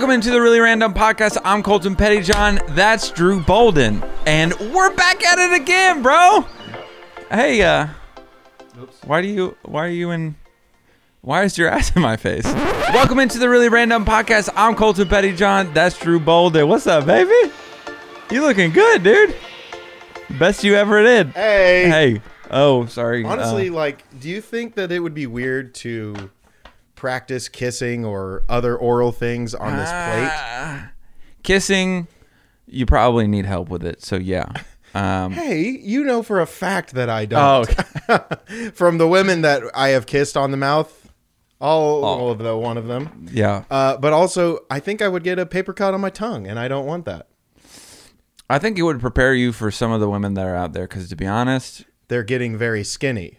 Welcome into the Really Random Podcast. I'm Colton Pettyjohn. That's Drew Bolden. And we're back at it again, bro. Hey, uh, why do you, why are you in, why is your ass in my face? Welcome into the Really Random Podcast. I'm Colton Pettyjohn. That's Drew Bolden. What's up, baby? You looking good, dude. Best you ever did. Hey. Hey. Oh, sorry. Honestly, Uh, like, do you think that it would be weird to practice kissing or other oral things on this plate? ah, kissing, you probably need help with it. So, yeah. Um, Hey, you know for a fact that I oh, don't. okay. From the women that I have kissed on the mouth, all, Oh. all of the one of them. yeah. Uh, but also, I think I would get a paper cut on my tongue, and I don't want that. I think it would prepare you for some of the women that are out there because, to be honest, They're getting very skinny.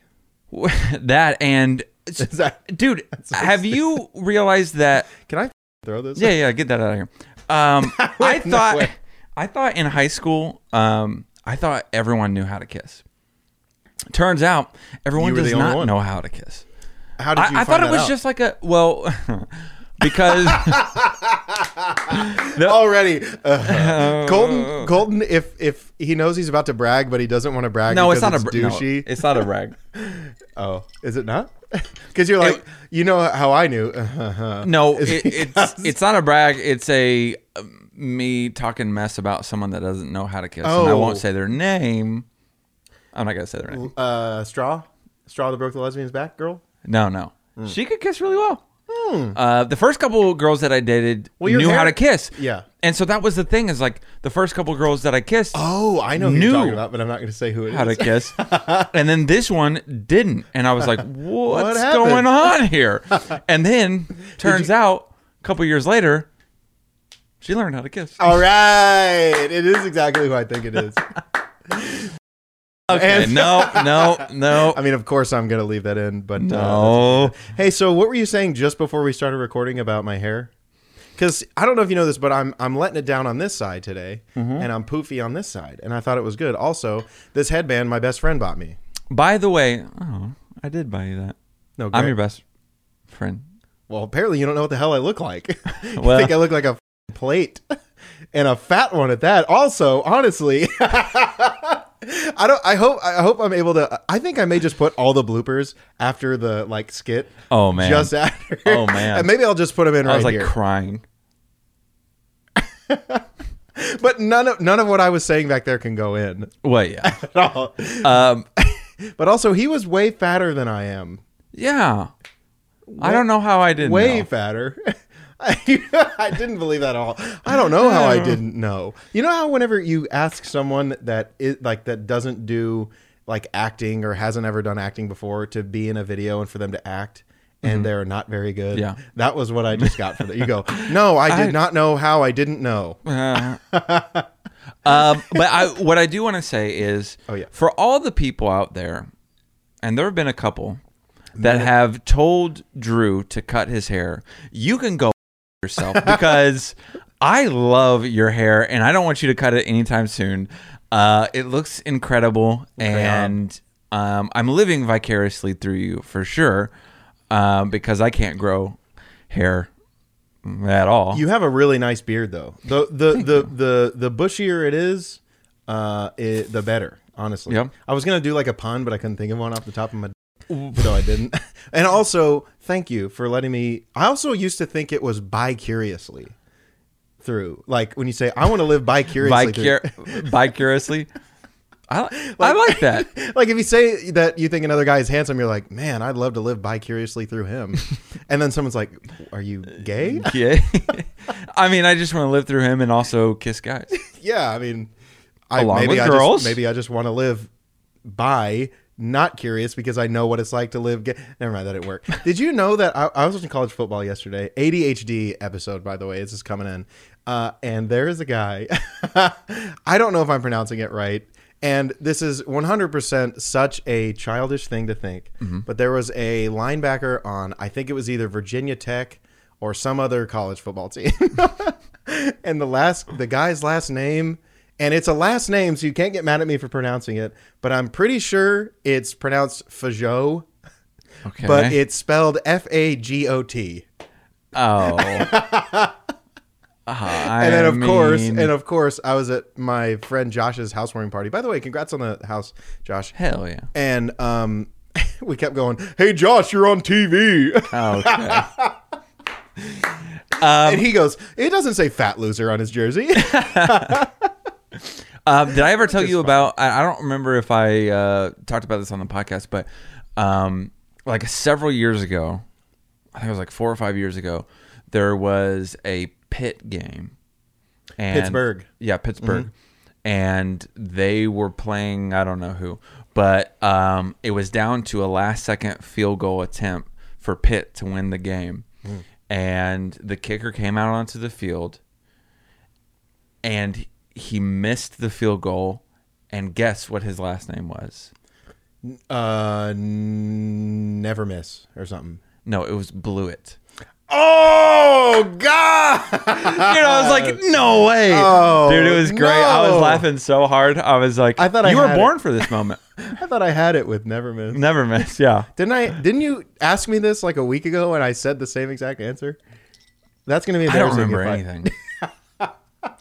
that and that, dude, have you realized that? can I throw this? Yeah, yeah, get that out of here. Um, I thought, way. I thought in high school, um, I thought everyone knew how to kiss. Turns out, everyone does not one. know how to kiss. How did you I, I thought it was out? just like a well, because already uh, Colton Colton if if he knows he's about to brag but he doesn't want to brag no, it's not a br- no, douchey it's not a brag. oh is it not because you're like It- you know how I knew No, it, it- it's it's not a brag. It's a um, me talking mess about someone that doesn't know how to kiss, and I Oh. won't say their name. I'm not gonna say their name. uh straw straw that broke the lesbian's back girl No, no, Hmm. she could kiss really well. Uh, the first couple girls that I dated Well, knew how to kiss. Yeah. and so that was the thing is like the first couple girls that I kissed oh I know who Knew you're talking about but I'm not going to say who it is how to kiss, and then this one didn't, and I was like, "What's happened?" going on here?" And then turns out, a couple years later, she learned how to kiss. all right it is exactly who I think it is Okay, And- no, no, no, I mean of course I'm going to leave that in but uh, no. Hey, so what were you saying just before we started recording about my hair? Because I don't know if you know this, but I'm I'm letting it down on this side today, Mm-hmm. and I'm poofy on this side, and I thought it was good. Also, this headband my best friend bought me. By the way, oh, I did buy you that. No, I'm your best friend. well, apparently you don't know what the hell I look like. you Well- think I look like a plate, and a fat one at that. Also, honestly. I don't. I hope. I hope I'm able to. I think I may just put all the bloopers after the like skit. Oh, man. Just after. Oh, man. And maybe I'll just put them in. I right was like here. crying. But none of none of what I was saying back there can go in Well, yeah, at all. um, But also, he was way fatter than I am. yeah. I don't know how I didn't. way know. fatter. I, I didn't believe that at all. I don't know how I didn't know. You know how whenever you ask someone that is like that doesn't do like acting or hasn't ever done acting before to be in a video and for them to act and they're not very good. Mm-hmm. Yeah. That was what I just got for that. You go, no, I did I- not know how I didn't know. Uh, um, but I, what I do want to say is, Oh, yeah. for all the people out there, and there have been a couple that have told Drew to cut his hair, you can go yourself because I love your hair and I don't want you to cut it anytime soon. Uh, it looks incredible, and um, I'm living vicariously through you for sure um, because I can't grow hair at all. You have a really nice beard, though. The the the, the the bushier it is, uh, it, the better. Honestly, Yep. I was gonna do like a pun, but I couldn't think of one off the top of my. So I didn't. And also, thank you for letting me. I also used to think it was bi curiously through. Like when you say, "I want to live bi curiously." Vicur- vicariously. I, I like that. like if you say that you think another guy is handsome, you're like, "Man, I'd love to live bi curiously through him." and then someone's like, "Are you gay?" Yeah. I mean, I just want to live through him and also kiss guys. Yeah, I mean, I, Along maybe with I girls? Just, maybe I just want to live by not curious because I know what it's like to live. Ga- Never mind, that didn't work. Did you know that I, I was watching college football yesterday? ADHD episode, by the way, this is coming in, uh, and there is a guy. I don't know if I'm pronouncing it right. And this is 100% such a childish thing to think. But there was a linebacker on, I think it was either Virginia Tech or some other college football team. and the last the guy's last name and it's a last name so you can't get mad at me for pronouncing it but i'm pretty sure it's pronounced Fajot, Okay. but it's spelled f-a-g-o-t oh. and then of course, and of course, I was at my friend Josh's housewarming party. By the way, congrats on the house, Josh. hell yeah. And um, we kept going. Hey, Josh, you're on TV. Okay. and he goes, "It doesn't say fat loser on his jersey." Um, did I ever tell you about? I, I don't remember if I uh, talked about this on the podcast, but um, like several years ago, I think it was like four or five years ago, there was a pit game. And, Pittsburgh. Yeah, Pittsburgh. And they were playing, I don't know who, but um, it was down to a last second field goal attempt for Pitt to win the game. And the kicker came out onto the field and he missed the field goal. And guess what his last name was? uh, n- never miss or something. No, it was Blewitt. Oh God! You know, I was like, no way, Oh, dude. It was great. I was laughing so hard. I was like, I thought I you were born it. for this moment. I thought I had it with never miss. Never miss. Yeah. Didn't I? Didn't you ask me this like a week ago and I said the same exact answer? That's gonna be I don't embarrassing. remember if I- anything.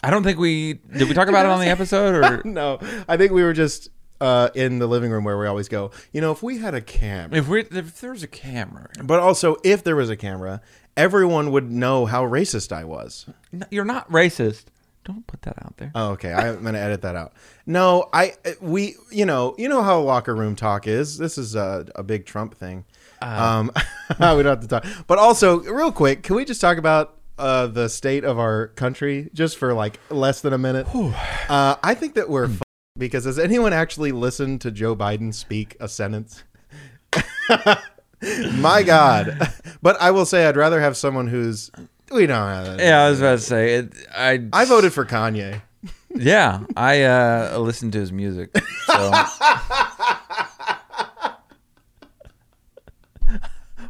I don't think we did. We talk about it on the episode, or no, I think we were just uh, in the living room where we always go. You know, if we had a camera, if we if there's a camera, but also if there was a camera, everyone would know how racist I was. No, you're not racist. Don't put that out there. Oh, okay, I'm gonna edit that out. No, I we you know you know how locker room talk is. This is a, a big Trump thing. um, we don't have to talk. But also, real quick, can we just talk about uh, the state of our country just for like less than a minute? Uh, I think that we're f- because has anyone actually listened to Joe Biden speak a sentence? My God! But I will say I'd rather have someone who's we don't have that. Yeah, I was about to say it. I I voted for Kanye. Yeah, I uh, listened to his music. So.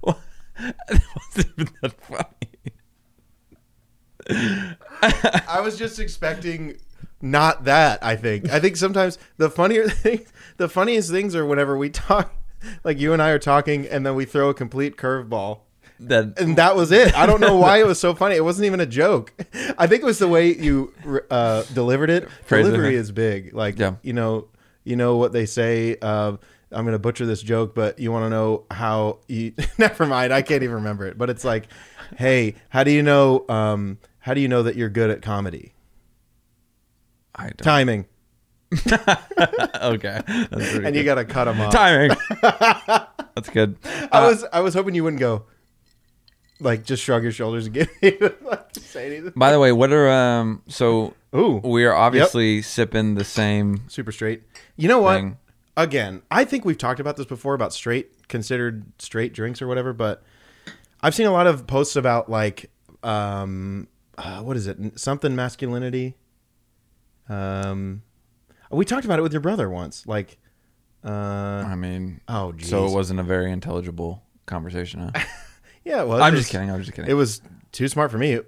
Well, that wasn't even that funny. I was just expecting not that. I think. I think sometimes the funnier thing, the funniest things are whenever we talk, like you and I are talking, and then we throw a complete curveball, That and that was it. I don't know why it was so funny. It wasn't even a joke. I think it was the way you uh, delivered it. Delivery huh? is big. Like Yeah. you know, you know what they say. Uh, I'm gonna butcher this joke, but you want to know how you? Never mind. I can't even remember it. But it's like, hey, how do you know? Um, how do you know that you're good at comedy? I don't. Timing. okay, and you got to cut them off. timing. That's good. I Uh, was I was hoping you wouldn't go like just shrug your shoulders and give me like, say anything. By the way, what are um? So Ooh, we are obviously sipping the same super straight. You know what? thing. Again, I think we've talked about this before about straight considered straight drinks or whatever, but I've seen a lot of posts about like um uh, what is it? Something masculinity. Um we talked about it with your brother once. Like uh I mean, oh geez. so it wasn't a very intelligible conversation. Huh? yeah, it was. I'm just kidding. I'm just kidding. It was too smart for me.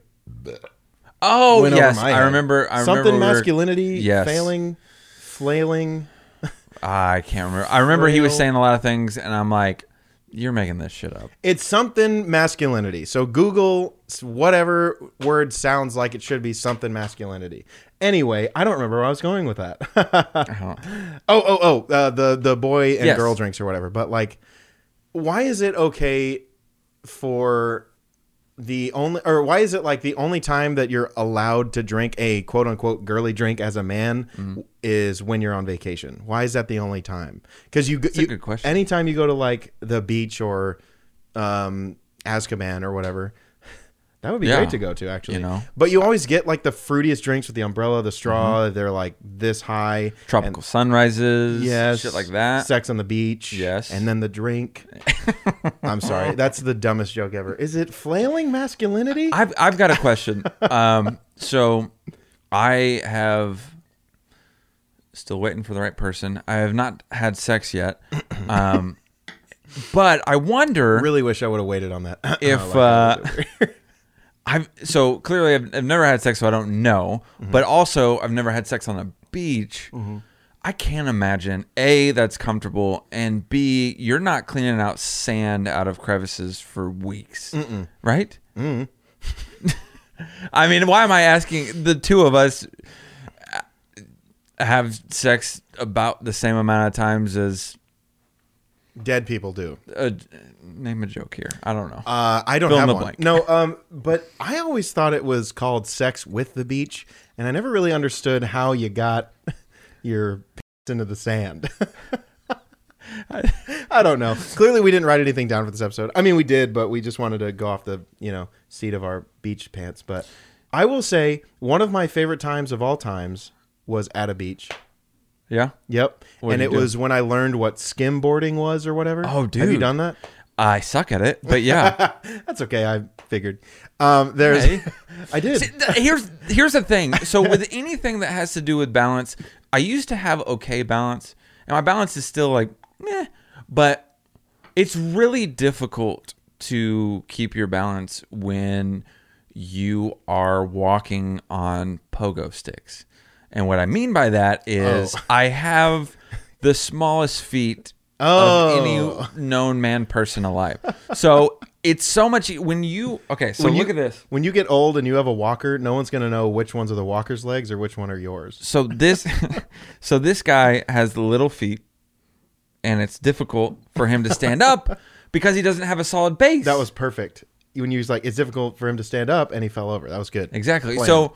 oh went yes, I remember. I Something remember we were- masculinity, Yes. failing, flailing. I can't remember. I remember he was saying a lot of things, and I'm like, "You're making this shit up." It's something masculinity. So Google whatever word sounds like it should be something masculinity. Anyway, I don't remember where I was going with that. Oh, oh, oh, uh, the the boy and Yes. girl drinks or whatever. But like, why is it okay for the only or why is it like the only time that you're allowed to drink a quote unquote girly drink as a man Mm-hmm. is when you're on vacation? Why is that the only time? Because you, a you good question. anytime you go to like the beach or um Azkaban or whatever. That would be Yeah. great to go to, actually. You know. but you always get like the fruitiest drinks with the umbrella, the straw. Mm-hmm. They're like this high. Tropical sunrises, Yes. shit like that. Sex on the beach. Yes. And then the drink. I'm sorry. That's the dumbest joke ever. Is it flailing masculinity? I've I've got a question. um, so I have still waiting for the right person. I have not had sex yet. Um, but I wonder really wish I would have waited on that. If, I like that over here. I've so clearly I've, I've never had sex, so I don't know. Mm-hmm. But also I've never had sex on a beach. I can't imagine a that's comfortable, and b you're not cleaning out sand out of crevices for weeks, right? I mean, why am I asking? The two of us have sex about the same amount of times as Dead people do. uh, name a joke here. I don't know. Uh, I don't Fill have one. blank. No, um, but I always thought it was called sex with the beach, and I never really understood how you got your penis into the sand. I don't know. Clearly, we didn't write anything down for this episode. I mean, we did, but we just wanted to go off the you know seat of our beach pants. But I will say one of my favorite times of all times was at a beach. yeah. Yep, What'd and it do? was when I learned what skimboarding was or whatever. Oh, dude. have you done that? I suck at it, but yeah. That's okay. I figured. Um, there's, Hey. I did. See, th- here's here's the thing. So with anything that has to do with balance, I used to have okay balance, and my balance is still like, meh, but it's really difficult to keep your balance when you are walking on pogo sticks. And what I mean by that is Oh. I have the smallest feet Oh. of any oh. known man person alive. So it's so much when you okay, so When look you- at this. When you get old and you have a walker, no one's gonna know which ones are the walker's legs or which one are yours. so this so this guy has the little feet and it's difficult for him to stand up because he doesn't have a solid base That was perfect. When you was like, it's difficult for him to stand up, and he fell over. That was good. exactly Planned. so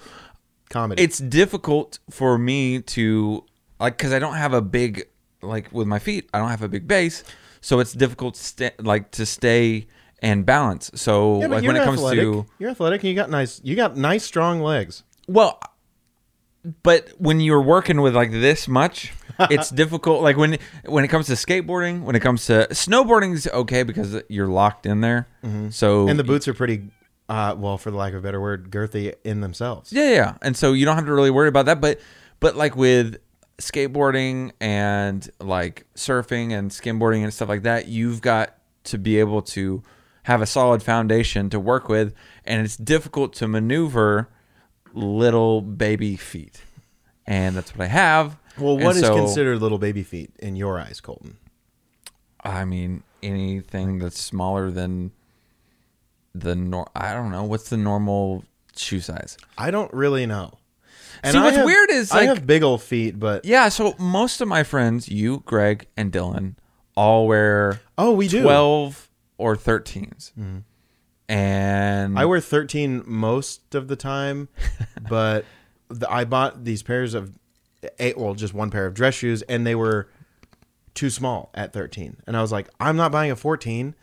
Comedy. it's difficult for me to like because i don't have a big like with my feet i don't have a big base so it's difficult to stay like to stay and balance so yeah, but like you're when it comes athletic. to you're athletic and you got nice. You got nice strong legs. Well, but when you're working with like this much, it's difficult. Like when when it comes to skateboarding, when it comes to snowboarding, is okay because you're locked in there. So Mm-hmm. And the boots are pretty, uh, well, for the lack of a better word, girthy in themselves. yeah, yeah, and so you don't have to really worry about that. But but like with skateboarding and like surfing and skimboarding and stuff like that, you've got to be able to have a solid foundation to work with, and it's difficult to maneuver little baby feet, and that's what I have. Well, And what is so, considered little baby feet in your eyes, Colton? I mean, anything that's smaller than the nor I don't know what's the normal shoe size. I don't really know. See, I what's have- weird is, I like- have big old feet, but Yeah, so most of my friends, you, Greg, and Dylan, all wear oh, we do. Mm-hmm. twelve or 13s and I wear 13 most of the time, but the, I bought these pairs of eight, well, just one pair of dress shoes, and they were too small at 13. And I was like, I'm not buying a 14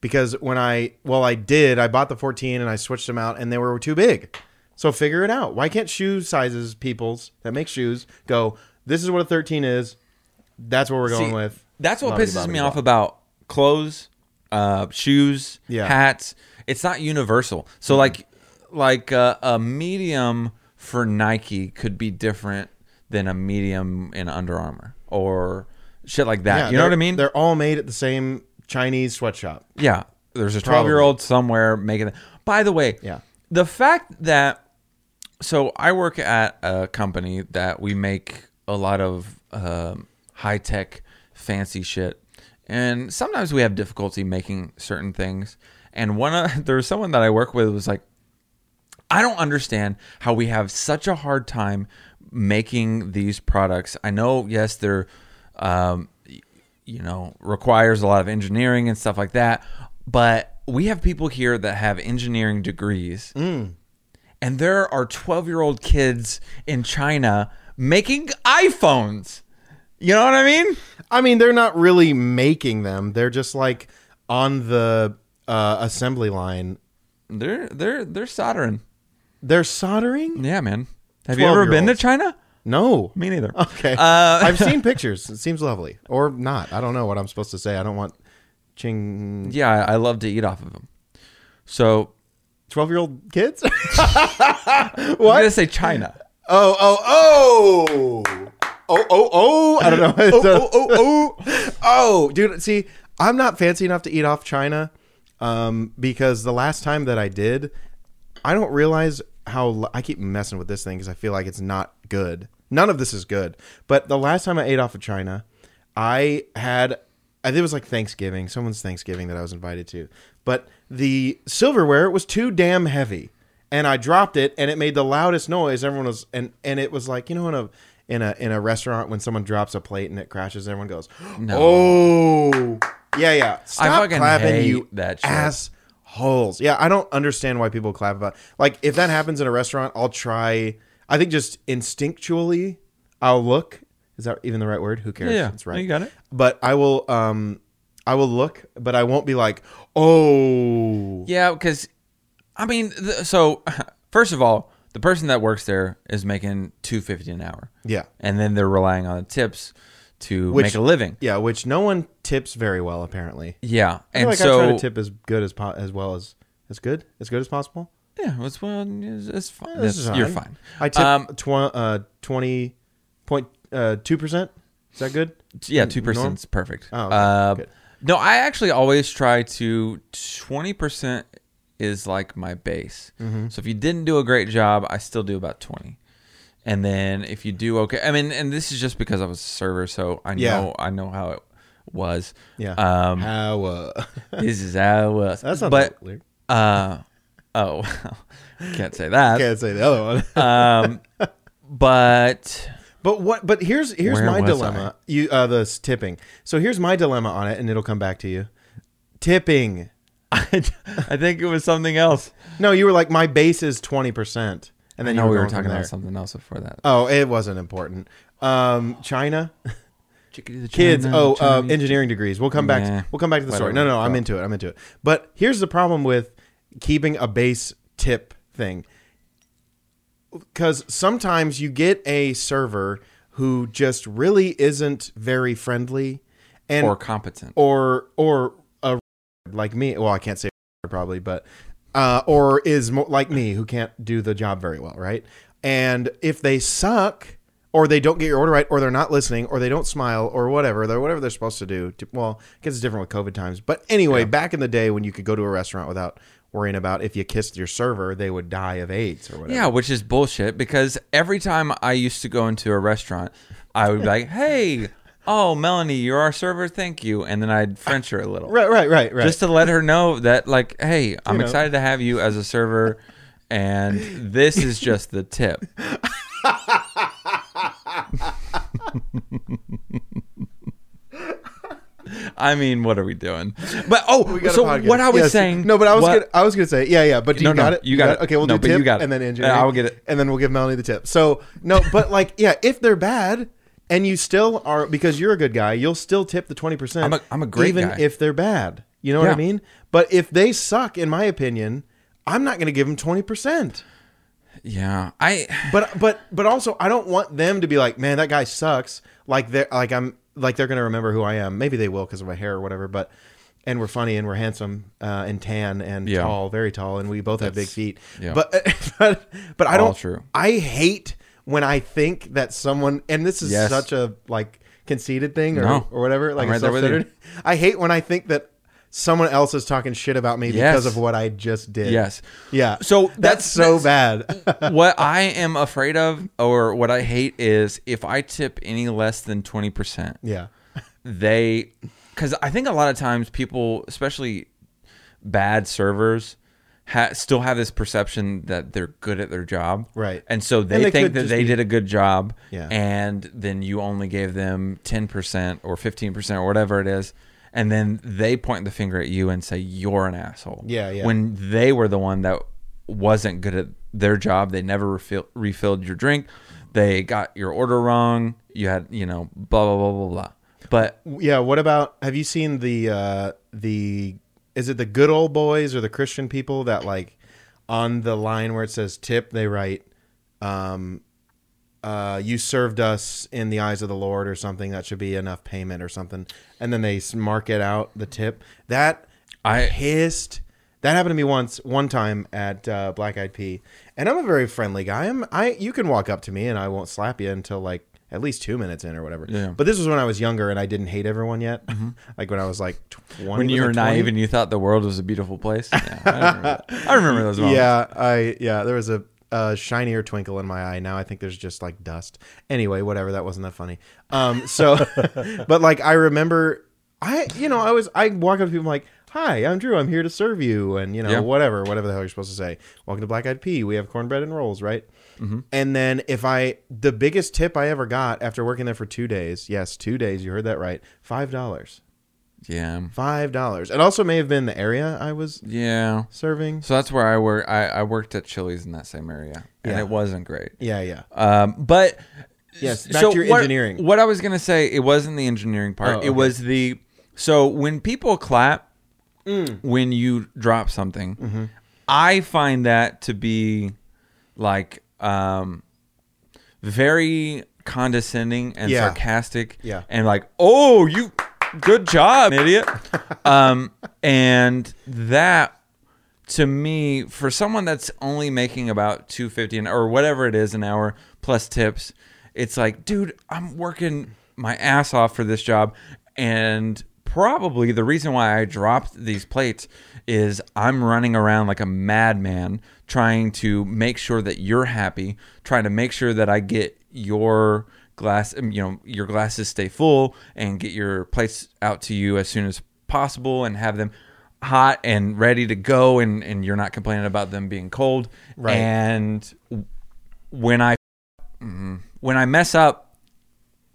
because when I, well, I did, I bought the 14 and I switched them out and they were too big. So figure it out. Why can't shoe sizes, peoples that make shoes, go, this is what a 13 is. That's what we're going See, with. That's what Blah, pisses blah, me blah, off about clothes, uh, shoes, Yeah. hats. It's not universal. So Mm-hmm. like like uh, a medium for Nike could be different than a medium in Under Armour or shit like that. Yeah, you know what I mean? They're all made at the same Chinese sweatshop. Yeah. There's a 12 year old somewhere making it. By the way, Yeah. the fact that so I work at a company that we make a lot of um, high tech, fancy shit, and sometimes we have difficulty making certain things. And one of there was someone that I work with was like, I don't understand how we have such a hard time making these products. I know, yes, they're, um, you know, requires a lot of engineering and stuff like that, but we have people here that have engineering degrees, and there are twelve-year-old kids in China making iPhones. You know what I mean? I mean, they're not really making them. They're just like on the uh, assembly line. They're they're they're soldering. They're soldering? Yeah, man. Have you ever been to China? No. Me neither. Okay. Uh, I've seen pictures. It seems lovely. Or not. I don't know what I'm supposed to say. I don't want ching Yeah, I love to eat off of them. So 12 year old kids? I'm gonna say China. oh, oh, oh. Oh, oh, oh. I don't know. oh, oh, oh. Oh, dude, see, I'm not fancy enough to eat off China um, because the last time that I did, I don't realize how l- I keep messing with this thing because I feel like it's not good. None of this is good. But the last time I ate off of China, I had, I think it was like Thanksgiving, someone's Thanksgiving that I was invited to. But the silverware was too damn heavy. and I dropped it, and it made the loudest noise. Everyone was and and it was like you know in a in a in a restaurant when someone drops a plate and it crashes, everyone goes, "Oh, yeah, yeah." Stop clapping, you that shit. assholes. Yeah, I don't understand why people clap about. Like if that happens in a restaurant, I'll try. I think just instinctually, I'll look. Is that even the right word? Who cares? Yeah, it's right. you got it. But I will. Um, I will look, but I won't be like, "Oh, Yeah, because I mean, th- so first of all, the person that works there is making two fifty an hour, yeah." and then they're relying on the tips to Which- make a living. Yeah, which no one tips very well apparently. Yeah, and like so I try to tip as good as po- as well as as good as good as possible. yeah, it's well, it's, it's fine. This That's- is you're fine. I tip Um, tw- uh, twenty point two percent. Is that good? Yeah, two Norm? percent is perfect. Oh, okay, Uh, no, I actually always try to twenty percent is like my base. Mm-hmm. So if you didn't do a great job, I still do about twenty. And then if you do okay, I mean, and this is just because I was a server, so I know Yeah. I know how it was. Yeah. Um, How? Uh, this is how it was. that's not but uh, oh, can't say that. Can't say the other one. Um, but But what? But here's here's Where my was dilemma. You uh, the tipping. So here's my dilemma on it, and it'll come back to you. Tipping. I, I think it was something else. No, you were like my base is twenty percent, and then No, you were, we were talking about something else before that. Oh, it wasn't important. Um, China Chickadee the kids. Oh, uh, engineering degrees. We'll come back. Nah, we'll come back to the story. No, no, no. I'm into it. I'm into it. But here's the problem with keeping a base tip thing. Because sometimes you get a server who just really isn't very friendly, and or competent. or or a like me. Well, I can't say probably, but uh, or is mo- like me who can't do the job very well, right? And if they suck, or they don't get your order right, or they're not listening, or they don't smile, or whatever, they're whatever they're supposed to do. To, well, I guess it's different with COVID times, but anyway, back in the day when you could go to a restaurant without worrying about if you kissed your server, they would die of AIDS or whatever. Yeah, which is bullshit because every time I used to go into a restaurant, I would be like, "Hey, oh Melanie, you're our server, thank you," and then I'd French her a little, Right, right, right, right. just to let her know that, like, "Hey, I'm know. excited to have you as a server, and this is just the tip." I mean, what are we doing? But oh, got so podcast. what I was Yes. saying? No, but I was what- gonna, I was gonna say, yeah, yeah. But No, you got no, it. you got it. Okay, we'll No, do but you got it. and then engineering. Yeah, I'll get it. and then we'll give Melanie the tip. So no, but like, yeah, if they're bad and you still are because you're a good guy, you'll still tip the twenty percent. I'm a- I'm a great even guy. if they're bad. You know what I mean? But if they suck, in my opinion, I'm not gonna give them twenty percent. Yeah, I But but but also, I don't want them to be like, man, that guy sucks. Like they're like I'm like they're gonna remember who I am. Maybe they will because of my hair or whatever. But and we're funny and we're handsome uh, and tan and Yeah. tall, very tall, and we both have big feet. yeah. But but but I All don't. true. I hate when I think that someone and this is Yes. such a like conceited thing or, No. or whatever, like right there with you. I hate when I think that someone else is talking shit about me Yes. because of what I just did. yes. Yeah. So that's, that's- so that's- bad. what I am afraid of, or what I hate, is if I tip any less than twenty percent, yeah. they, because I think a lot of times people, especially bad servers, ha- still have this perception that they're good at their job, Right. And so they, And they think that they be- did a good job, Yeah. and then you only gave them ten percent or fifteen percent or whatever it is. And then they point the finger at you and say you're an asshole. Yeah, yeah. When they were the one that wasn't good at their job, they never refill, refilled your drink. They got your order wrong. You had, you know, blah blah blah blah blah. But Yeah, what about have you seen the uh the is it the good old boys or the Christian people that like on the line where it says tip they write um uh you served us in the eyes of the Lord or something that should be enough payment or something and then they mark it out the tip. That I- hissed. that happened to me once one time at uh, Black Eyed Pea. And I'm a very friendly guy. I'm I you can walk up to me and I won't slap you until like at least 2 minutes in or whatever. Yeah. But this was when I was younger and I didn't hate everyone yet. like when I was like 20. when you were 20? naive and you thought the world was a beautiful place, yeah, I remember. I remember those moments. Yeah, I yeah, there was a, a shinier twinkle in my eye. Now I think there's just like dust. Anyway, whatever, that wasn't that funny. Um so but like I remember I you know, I was I walk up to people like "Hi, I'm Drew. I'm here to serve you," and you know Yeah. whatever, whatever the hell you're supposed to say. Welcome to Black Eyed Pea. We have cornbread and rolls, right? Mm-hmm. And then if I the biggest tip I ever got after working there for two days, yes, two days, you heard that right, five dollars. Yeah. Five dollars. It also may have been the area I was Yeah. serving. So that's where I work. I, I worked at Chili's in that same area, and Yeah. it wasn't great. Yeah, yeah. Um, but Yes, back to your what, engineering. What I was gonna say, it wasn't the engineering part. Oh, okay. It was the so when people clap Mm. when you drop something, Mm-hmm. I find that to be like um, very condescending and Yeah. sarcastic. Yeah. and like, oh, you, good job, idiot. um, and that to me for someone that's only making about 250 an or whatever it is an hour plus tips it's like dude i'm working my ass off for this job and probably the reason why i dropped these plates is i'm running around like a madman trying to make sure that you're happy trying to make sure that i get your glass um, you know your glasses stay full and get your plates out to you as soon as possible and have them hot and ready to go and, and you're not complaining about them being cold. Right. and when i mm, when i mess up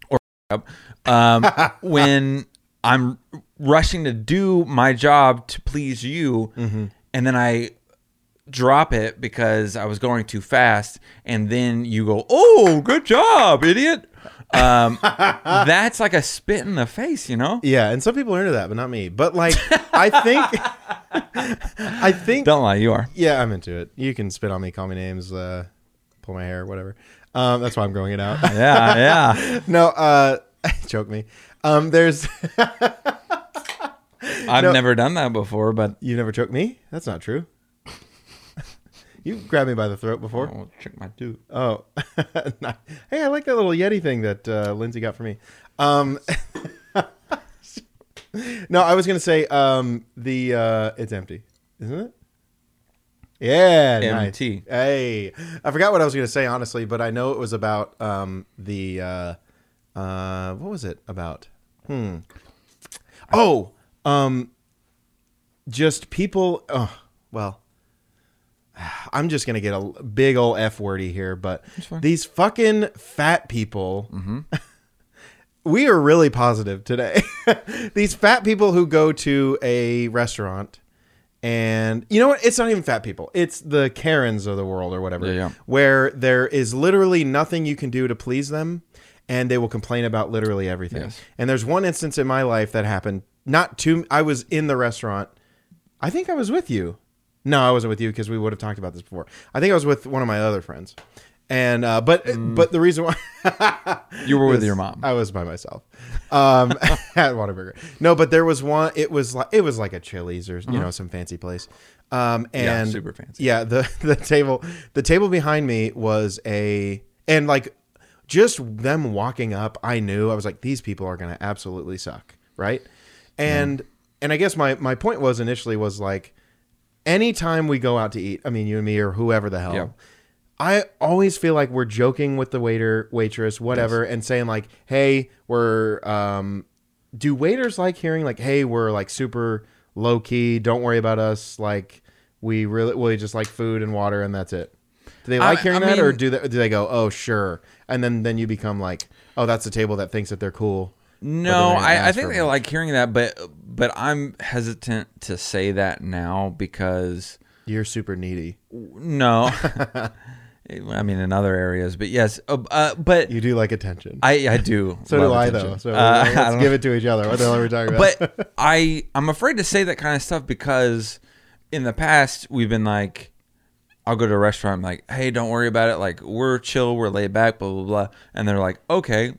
or up um, when i'm rushing to do my job to please you and then i drop it because i was going too fast and then you go oh good job idiot um, that's like a spit in the face you know Yeah, and some people are into that, but not me. But like, I think, I think, don't lie you are yeah, I'm into it. You can spit on me, call me names, uh, pull my hair, whatever. Um, that's why I'm growing it out. yeah yeah no, uh, choke me. Um, there's I've No. never done that before, but you never choked me. That's not true. You grabbed me by the throat before. I'll check my dude. Oh, hey, I like that little Yeti thing that uh, Lindsay got for me. Um, no, I was gonna say um, the uh, it's empty, isn't it? Yeah, nice. Hey, I forgot what I was gonna say honestly, but I know it was about um, the uh, uh, what was it about? Hmm. Oh, um, just people. Oh, well. I'm just gonna get a big old f wordy here, but these fucking fat people. we are really positive today. these fat people who go to a restaurant, and you know what? It's not even fat people. It's the Karens of the world or whatever, Yeah, yeah. where there is literally nothing you can do to please them, and they will complain about literally everything. Yes. And there's one instance in my life that happened. Not too. I was in the restaurant. I think I was with you. No, I wasn't with you because we would have talked about this before. I think I was with one of my other friends. And uh, but but the reason why You were with was- your mom. I was by myself um, at Whataburger. No, but there was one. It was like it was like a Chili's or you know some fancy place. Um, Uh-huh. Yeah, and super fancy. Yeah, the the table the table behind me was a and like just them walking up. I knew I was like these people are gonna absolutely suck, right? And and I guess my my point was initially was like anytime we go out to eat, I mean you and me or whoever the hell. Yeah. I always feel like we're joking with the waiter, waitress, whatever, and saying like, "Hey, we're um, do waiters like hearing like, "Hey, we're like super low key. Don't worry about us. Like, we really, we just like food and water, and that's it." Do they I- like hearing I that, or do they do they go, "Oh, sure," and then then you become like, "Oh, that's the table that thinks that they're cool." No, I, I think they like hearing that, but but I'm hesitant to say that now because You're super needy. no, I mean in other areas, but yes, uh, uh, but You do like attention. I I do. so do I attention. though. So Uh, let's give it to each other. What the hell are we talking about? but I I'm afraid to say that kind of stuff because in the past we've been like I'll go to a restaurant I'm like hey don't worry about it like we're chill we're laid back blah blah blah and they're like okay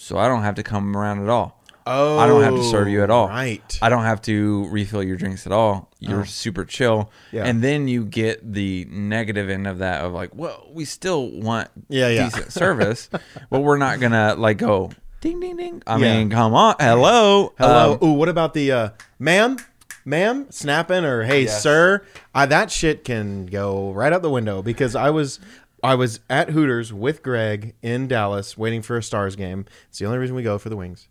so I don't have to come around at all oh, I don't have to serve you at all Right. I don't have to refill your drinks at all you're super chill Oh. Yeah. and then you get the negative end of that of like well we still want Yeah, yeah. decent service but we're not gonna like go ding ding ding I Yeah. mean come on hello Hello. Um, Ooh, what about the uh, ma'am, ma'am, snapping or hey, Yes. sir? Uh, that shit can go right out the window because I was. I was at Hooters with Greg in Dallas waiting for a Stars game. It's the only reason we go for the wings.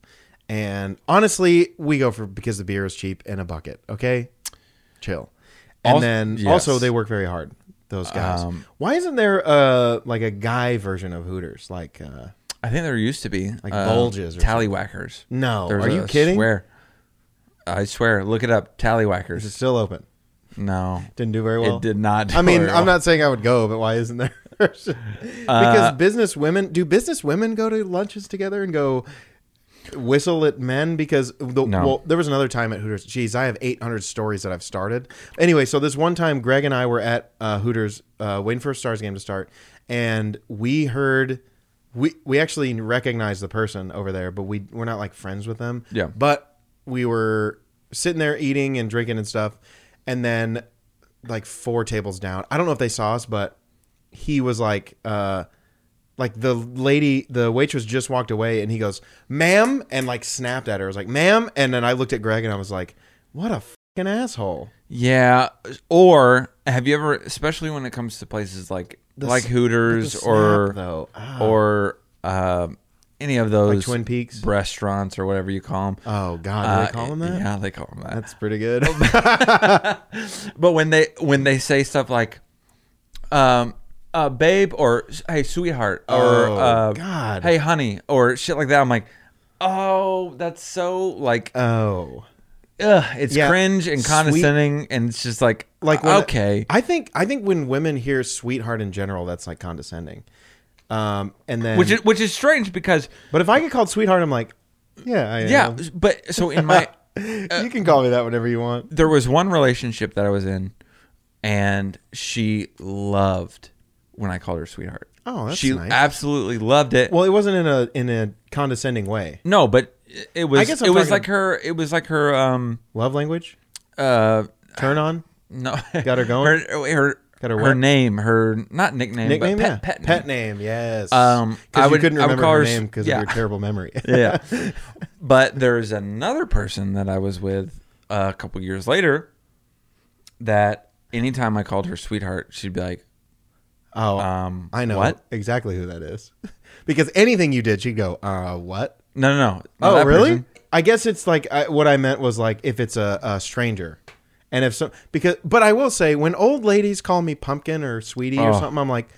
And honestly, we go for because the beer is cheap and a bucket. Okay, chill. And Al- then yes. also they work very hard. Those guys. Um, Why isn't there uh like a guy version of Hooters? Like uh I think there used to be Like uh, bulges or tallywackers. no, There's are you kidding? Swear. I swear. Look it up. Is Tallywackers. it still open? No, Didn't do very well. it did not. I mean, I'm well. not saying I would go, but why isn't there? because Uh, business women do business women go to lunches together and go whistle at men because the, No. well, there was another time at Hooters. Geez, I have 800 stories that I've started. Anyway, so this one time, Greg and I were at uh, Hooters uh, waiting for a Stars game to start, and we heard. We, we actually recognized the person over there, but we we're not like friends with them. Yeah. But we were sitting there eating and drinking and stuff, and then like four tables down. I don't know if they saw us, but he was like, uh, like the lady, the waitress just walked away, and he goes, "Ma'am," and like snapped at her. I was like, "Ma'am," and then I looked at Greg and I was like, "What a fucking asshole." Yeah. Or have you ever, especially when it comes to places like The like Hooters snap, or though, Ah. or uh, any of those like Twin Peaks. restaurants or whatever you call them. Oh God, do they call them that? Yeah, they call them that. That's pretty good. But when they when they say stuff like, um, uh, babe, or hey, sweetheart, or Oh, uh, God. hey, honey, or shit like that, I'm like, oh, that's so like, oh, ugh, it's Yeah, cringe and sweet- condescending, and it's just like, like okay, I think I think when women hear "sweetheart" in general, that's like condescending. Um, and then which is which is strange because but if I get called sweetheart, I'm like, yeah, I yeah, am. but so in my you can call me that whenever you want. there was one relationship that I was in, and she loved when I called her sweetheart. Oh, that's she nice. absolutely loved it. Well, it wasn't in a in a condescending way. no, but it was I guess I'm it was talking- like her it was like her um Love language, uh turn on, no Got her going? her her, Got her her what? name her not nickname, nickname, but yeah, pet, pet, name. yes. Um, I because you would- couldn't I would remember call her her s- name because yeah. of your terrible memory. yeah. But there's another person that I was with a couple years later that anytime I called her sweetheart, she'd be like, oh, um, I know what? exactly who that is. because anything you did, she'd go, "Uh, what?" No, no, no. not Oh, that really? person. I guess it's like I, what I meant was like if it's a, a stranger, and if so, because but I will say when old ladies call me pumpkin or sweetie or Oh. something, I'm like,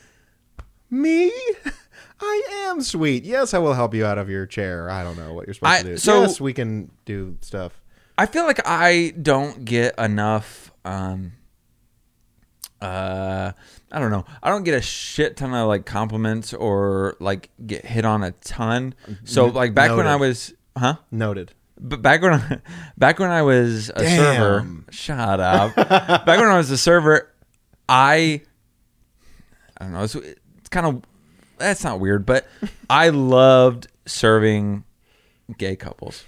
me, I am sweet. Yes, I will help you out of your chair. I don't know what you're supposed I- to do. so- yes, we can do stuff. I feel like I don't get enough. Um, uh, I don't know. I don't get a shit ton of like compliments or like get hit on a ton. So like back when I was, huh? Noted. But back when I, back when I was a server, shut up. back when I was a server, I I don't know. It's, it's kind of that's not weird, but I loved serving gay couples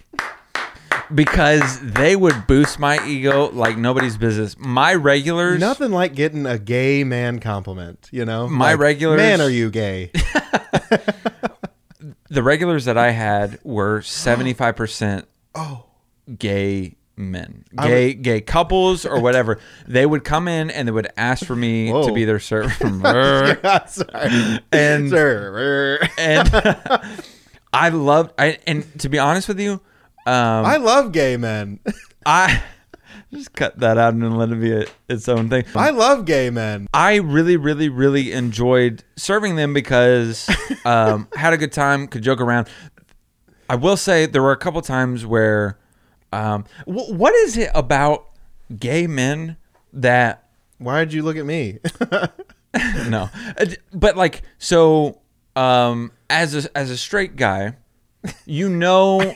because they would boost my ego like nobody's business. My regulars, Nothing like getting a gay man compliment. You know, My Like, regulars- Man, are you gay? the regulars that I had were seventy five percent oh, gay men, gay gay couples or whatever. they would come in and they would ask for me Whoa. to be their server. sorry. And- Sir, and I loved I and to be honest with you, um I love gay men. I just cut that out and let it be a, its own thing. I love gay men. I really, really, really enjoyed serving them because um, had a good time, could joke around. I will say there were a couple times where, um, wh- what is it about gay men that Why did you look at me? no, Uh, but like so um, as a as a straight guy, you know,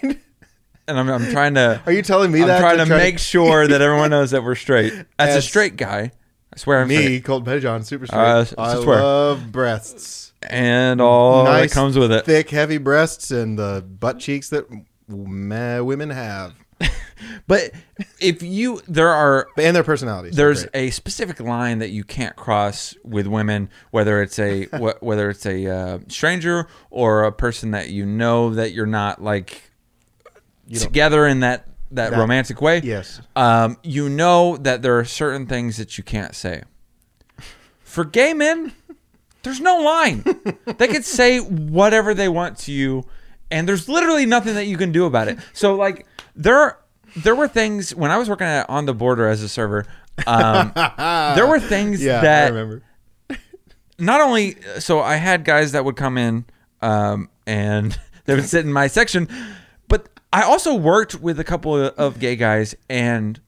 and I'm I'm trying to Are you telling me I'm that? trying to try make sure that everyone knows that we're straight. As a straight guy, I swear I'm me, straight. Colton Pettyjohn, super straight. Uh, s- I swear. love breasts, and all Nice, that comes with it. thick, heavy breasts, and the butt cheeks that m- women have, But if you, there are, and their personalities. there's Great. a specific line that you can't cross with women, whether it's a wh- whether it's a uh, stranger or a person that you know that you're not like together in that, that That- romantic way. yes. Um, you know that there are certain things that you can't say. For gay men, there's no line. they could say whatever they want to you, and there's literally nothing that you can do about it. So like there there were things when I was working at on the border as a server. Um, there were things Yeah, I that remember. not only so I had guys that would come in um, and they would sit in my section, I also worked with a couple of, gay guys and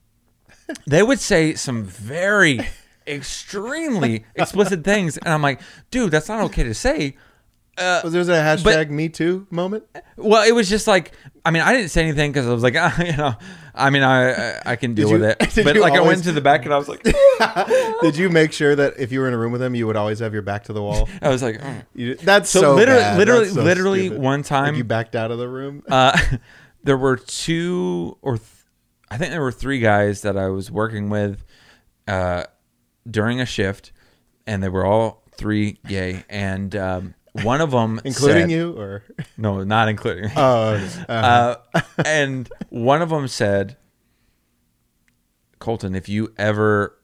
they would say some very extremely explicit things and I'm like, dude, that's not okay to say. Was there a hashtag Me Too moment? Well, it was just like I mean, I didn't say anything because I was like, ah, you know, I mean, I I, I can deal Did with it. But you like, I went to the back and I was like, Did you make sure that if you were in a room with them, you would always have your back to the wall? I was like, mm. You, that's so, so, literally, bad. literally, so literally stupid. one Like time you backed out of the room. uh, there were two or th- I think there were three guys that I was working with uh, during a shift, and they were all three gay, and um, one of them, including said- you, or no, not including. oh, okay. Uh, and one of them said, "Colton, if you ever."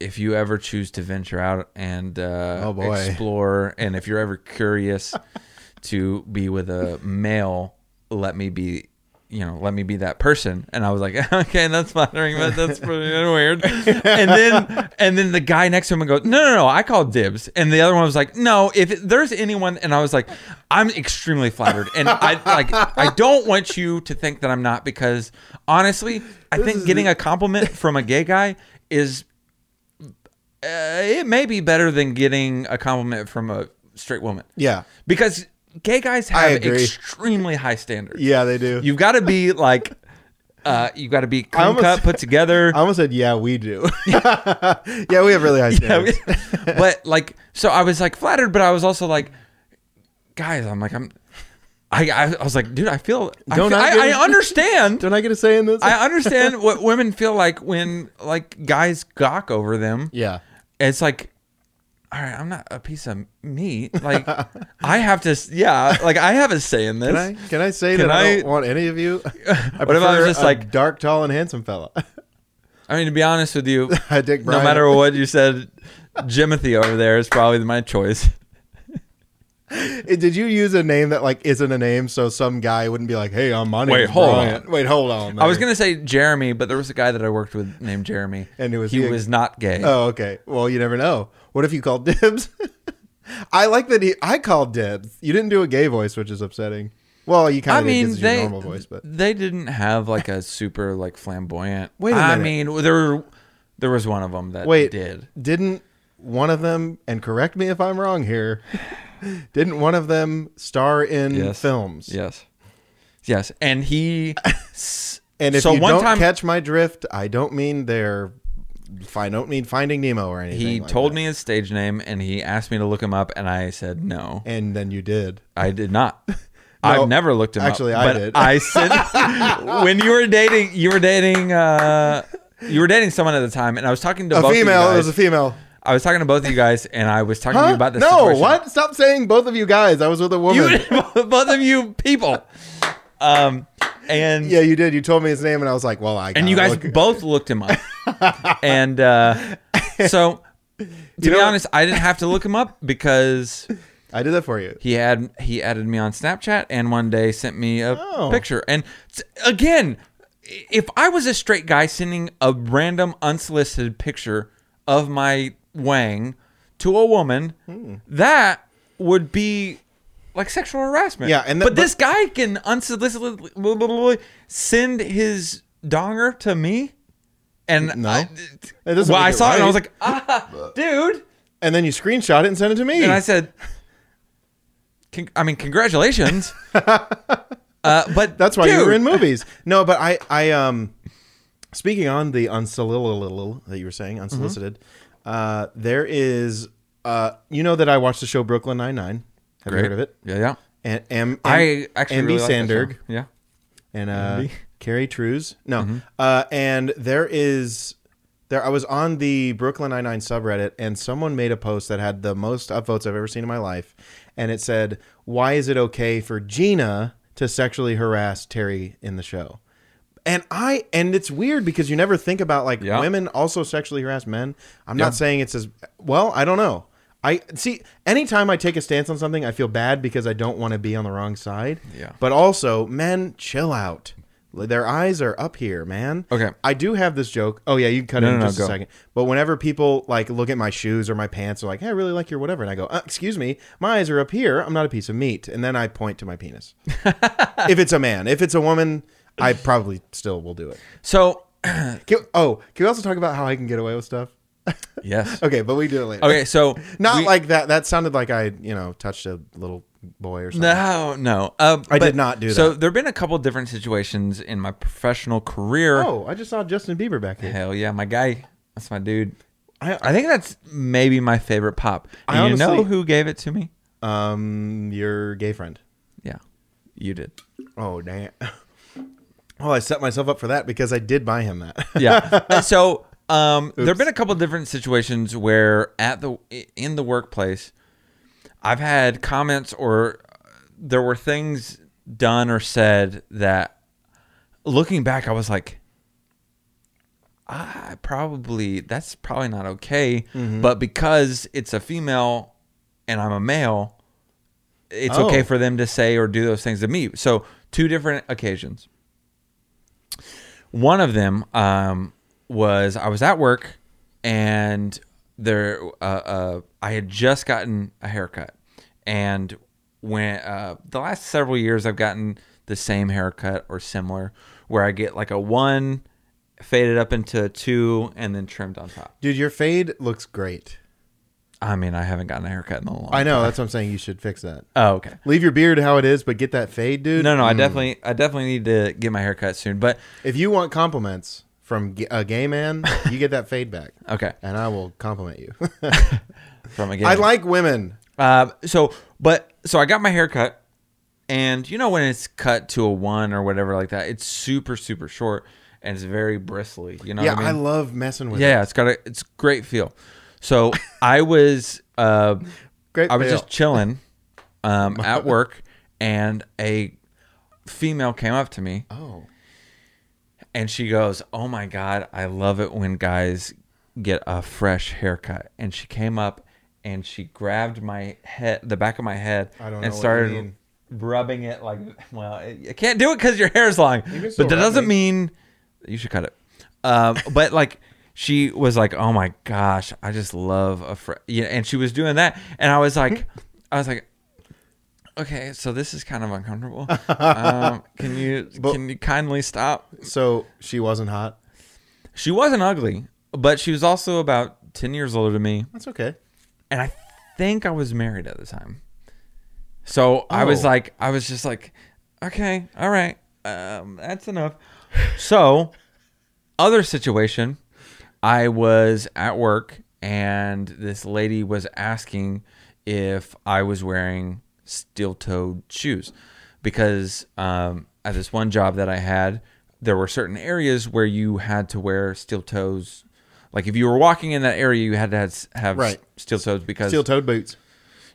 If you ever choose to venture out and uh, Oh, boy. explore, and if you're ever curious to be with a male, let me be, you know, let me be that person. And I was like, okay, that's flattering, but that's pretty weird. And then, and then the guy next to him goes, no, no, no, I called dibs. And the other one was like, no, if there's anyone, and I was like, I'm extremely flattered, and I like, I don't want you to think that I'm not because honestly, I think is getting a compliment from a gay guy is. Uh, it may be better than getting a compliment from a straight woman yeah, because gay guys have extremely high standards. yeah, they do. You've got to be like, uh, you got to be clean almost- cut, put together. I almost said, yeah, we do. yeah, we have really high Yeah, standards. but like, so I was like flattered, but I was also like, guys, I'm like, I'm, I, I, I was like, dude, I feel, Don't feel- I I, get- I understand. Don't I get a say in this? I understand what women feel like when like guys gawk over them. yeah. It's like, all right, I'm not a piece of meat. Like, I have to, yeah, like I have a say in this. Can I can I say Can that I, I- don't want any of you? I What if I was just a like- dark, tall, and handsome fella? I mean, to be honest with you, Dick no matter what you said, Jimothy over there is probably my choice. Did you use a name that like isn't a name, so some guy wouldn't be like, "Hey, I'm my Wait, hold Brian." Wait, hold on. I was gonna say Jeremy, but there was a guy that I worked with named Jeremy, And who was he he? was not gay. Oh, okay. Well, you never know. What if you called dibs? I like that he. I called dibs. You didn't do a gay voice, which is upsetting. Well, you kind I of mean, it's they your normal voice, but they didn't have like a super like flamboyant. Wait a I minute. I mean, there were, there was one of them that wait, did. didn't one of them? And correct me if I'm wrong here. didn't one of them star in Yes. films? Yes, yes, and he. And if so you one don't time catch my drift, I don't mean they're. I don't mean Finding Nemo or anything. he like told that. me his stage name, and he asked me to look him up, and I said no. and then you did. I did not. I've never looked him actually, up. I but did. I said when you were dating, you were dating, uh, you were dating someone at the time, and I was talking to A both of you female. It guys. was a female. I was talking to both of you guys, and I was talking to Huh? you about this. no, situation. what? Stop saying both of you guys. I was with a woman. You, both of you people. Um, and yeah, you did. You told me his name, and I was like, "Well, I." and you guys look- both looked him up, and uh, so to be honest, I didn't have to look him up because I did that for you. he had he added me on Snapchat and one day sent me a Oh. picture. And s- again, if I was a straight guy sending a random unsolicited picture of my wang to a woman, Hmm. that would be like sexual harassment. Yeah, and that- but, but- this guy can unsolicitedly send his donger to me. And No. I, It doesn't well, I saw it and I was like, ah, dude. And then you screenshot it and sent it to me. And I said, I mean, congratulations. uh, but That's why you were in movies. No, but I, I, um, speaking on the unsolicited that you were saying, unsolicited, uh, there is, uh, you know that I watched the show Brooklyn Nine Nine. Have Great. you heard of it? Yeah, yeah. And M, I actually Andy really like. Samberg Yeah. and uh, Terry Crews. No, Mm-hmm. uh, and there is there. I was on the Brooklyn Nine Nine subreddit, and someone made a post that had the most upvotes I've ever seen in my life, and it said, "Why is it okay for Gina to sexually harass Terry in the show?" And I and it's weird because you never think about like Yeah. women also sexually harass men. I'm Yeah. not saying it's as well. I don't know. I see. Anytime I take a stance on something, I feel bad because I don't want to be on the wrong side. Yeah. But also, men, chill out. Their eyes are up here, man. Okay. I do have this joke. Oh yeah, you can cut No, it in no, no, just a go. second. But whenever people like look at my shoes or my pants, are like, "Hey, I really like your whatever," and I go, uh, "Excuse me, my eyes are up here. I'm not a piece of meat." And then I point to my penis. if it's a man, if it's a woman, I probably still will do it. So, Can, oh, can we also talk about how I can get away with stuff? yes. Okay, but we do it later. Okay, so Not we- like that. That sounded like I, you know, touched a little boy or something. No, no. Uh, I but- did not do that. So there have been a couple different situations in my professional career. Oh, I just saw Justin Bieber back here. Hell yeah, my guy. That's my dude. I, I think that's maybe my favorite pop. I And you know who gave it to me? um, your gay friend. Yeah, you did. Oh damn. Oh, I set myself up for that because I did buy him that. Yeah. So um, there have been a couple different situations where at the in the workplace, I've had comments or there were things done or said that, looking back, I was like, I probably that's probably not okay. But because it's a female and I'm a male, it's Oh. okay for them to say or do those things to me. So two different occasions. One of them um, was I was at work and there uh, uh, I had just gotten a haircut, and when uh, the last several years I've gotten the same haircut or similar, where I get like a one faded up into a two and then trimmed on top. Dude, your fade looks great. I mean, I haven't gotten a haircut in a long. Time I know. time. That's what I'm saying. You should fix that. Oh, okay. Leave your beard how it is, but get that fade, dude. No, no, I Mm. definitely, I definitely need to get my haircut soon. But If you want compliments from a gay man, you get that fade back, okay, and I will compliment you. from a gay I like women. Uh, so, but so I got my hair cut, and you know when it's cut to a one or whatever like that, it's super super short and it's very bristly. You know yeah, what I, I love messing with. yeah, it. it's got a it's great feel. So I was uh, great. I was feel. just chilling um, at work, and a female came up to me oh, and she goes, "Oh my god, I love it when guys get a fresh haircut." And she came up and she grabbed my head, the back of my head, I don't know and started rubbing it like. Well, I can't do it because your hair's long, but that doesn't mean you should cut it. Um, but like. She was like, "Oh my gosh, I just love a fr-. yeah," and she was doing that, and I was like, I was like, okay, so this is kind of uncomfortable. Um, can you But- can you kindly stop? so she wasn't hot. She wasn't ugly, but she was also about 10 years older than me. That's okay. And I think I was married at the time. So I was Oh. like, I was just like, okay, all right, um, that's enough. So, other situation, I was at work and this lady was asking if I was wearing steel toed shoes because um, at this one job that I had, there were certain areas where you had to wear steel toes. Like if you were walking in that area, you had to have, have Right. steel toes because Steel toed boots.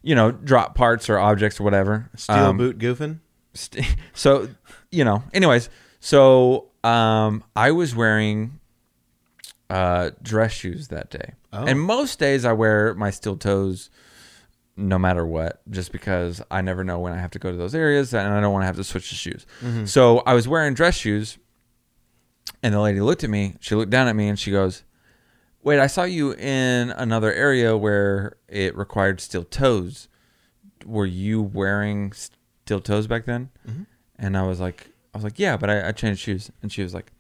you know drop parts or objects or whatever. Steel Um, boot goofing. st- so you know anyways so um i was wearing uh dress shoes that day Oh. and most days i wear my steel toes no matter what just because i never know when i have to go to those areas and i don't want to have to switch the shoes. Mm-hmm. So i was wearing dress shoes and the lady looked at me she looked down at me and she goes wait i saw you in another area where it required steel toes. Were you wearing steel toes back then? Mm-hmm. And I was like, I was like, yeah, but I, I changed shoes. And she was like,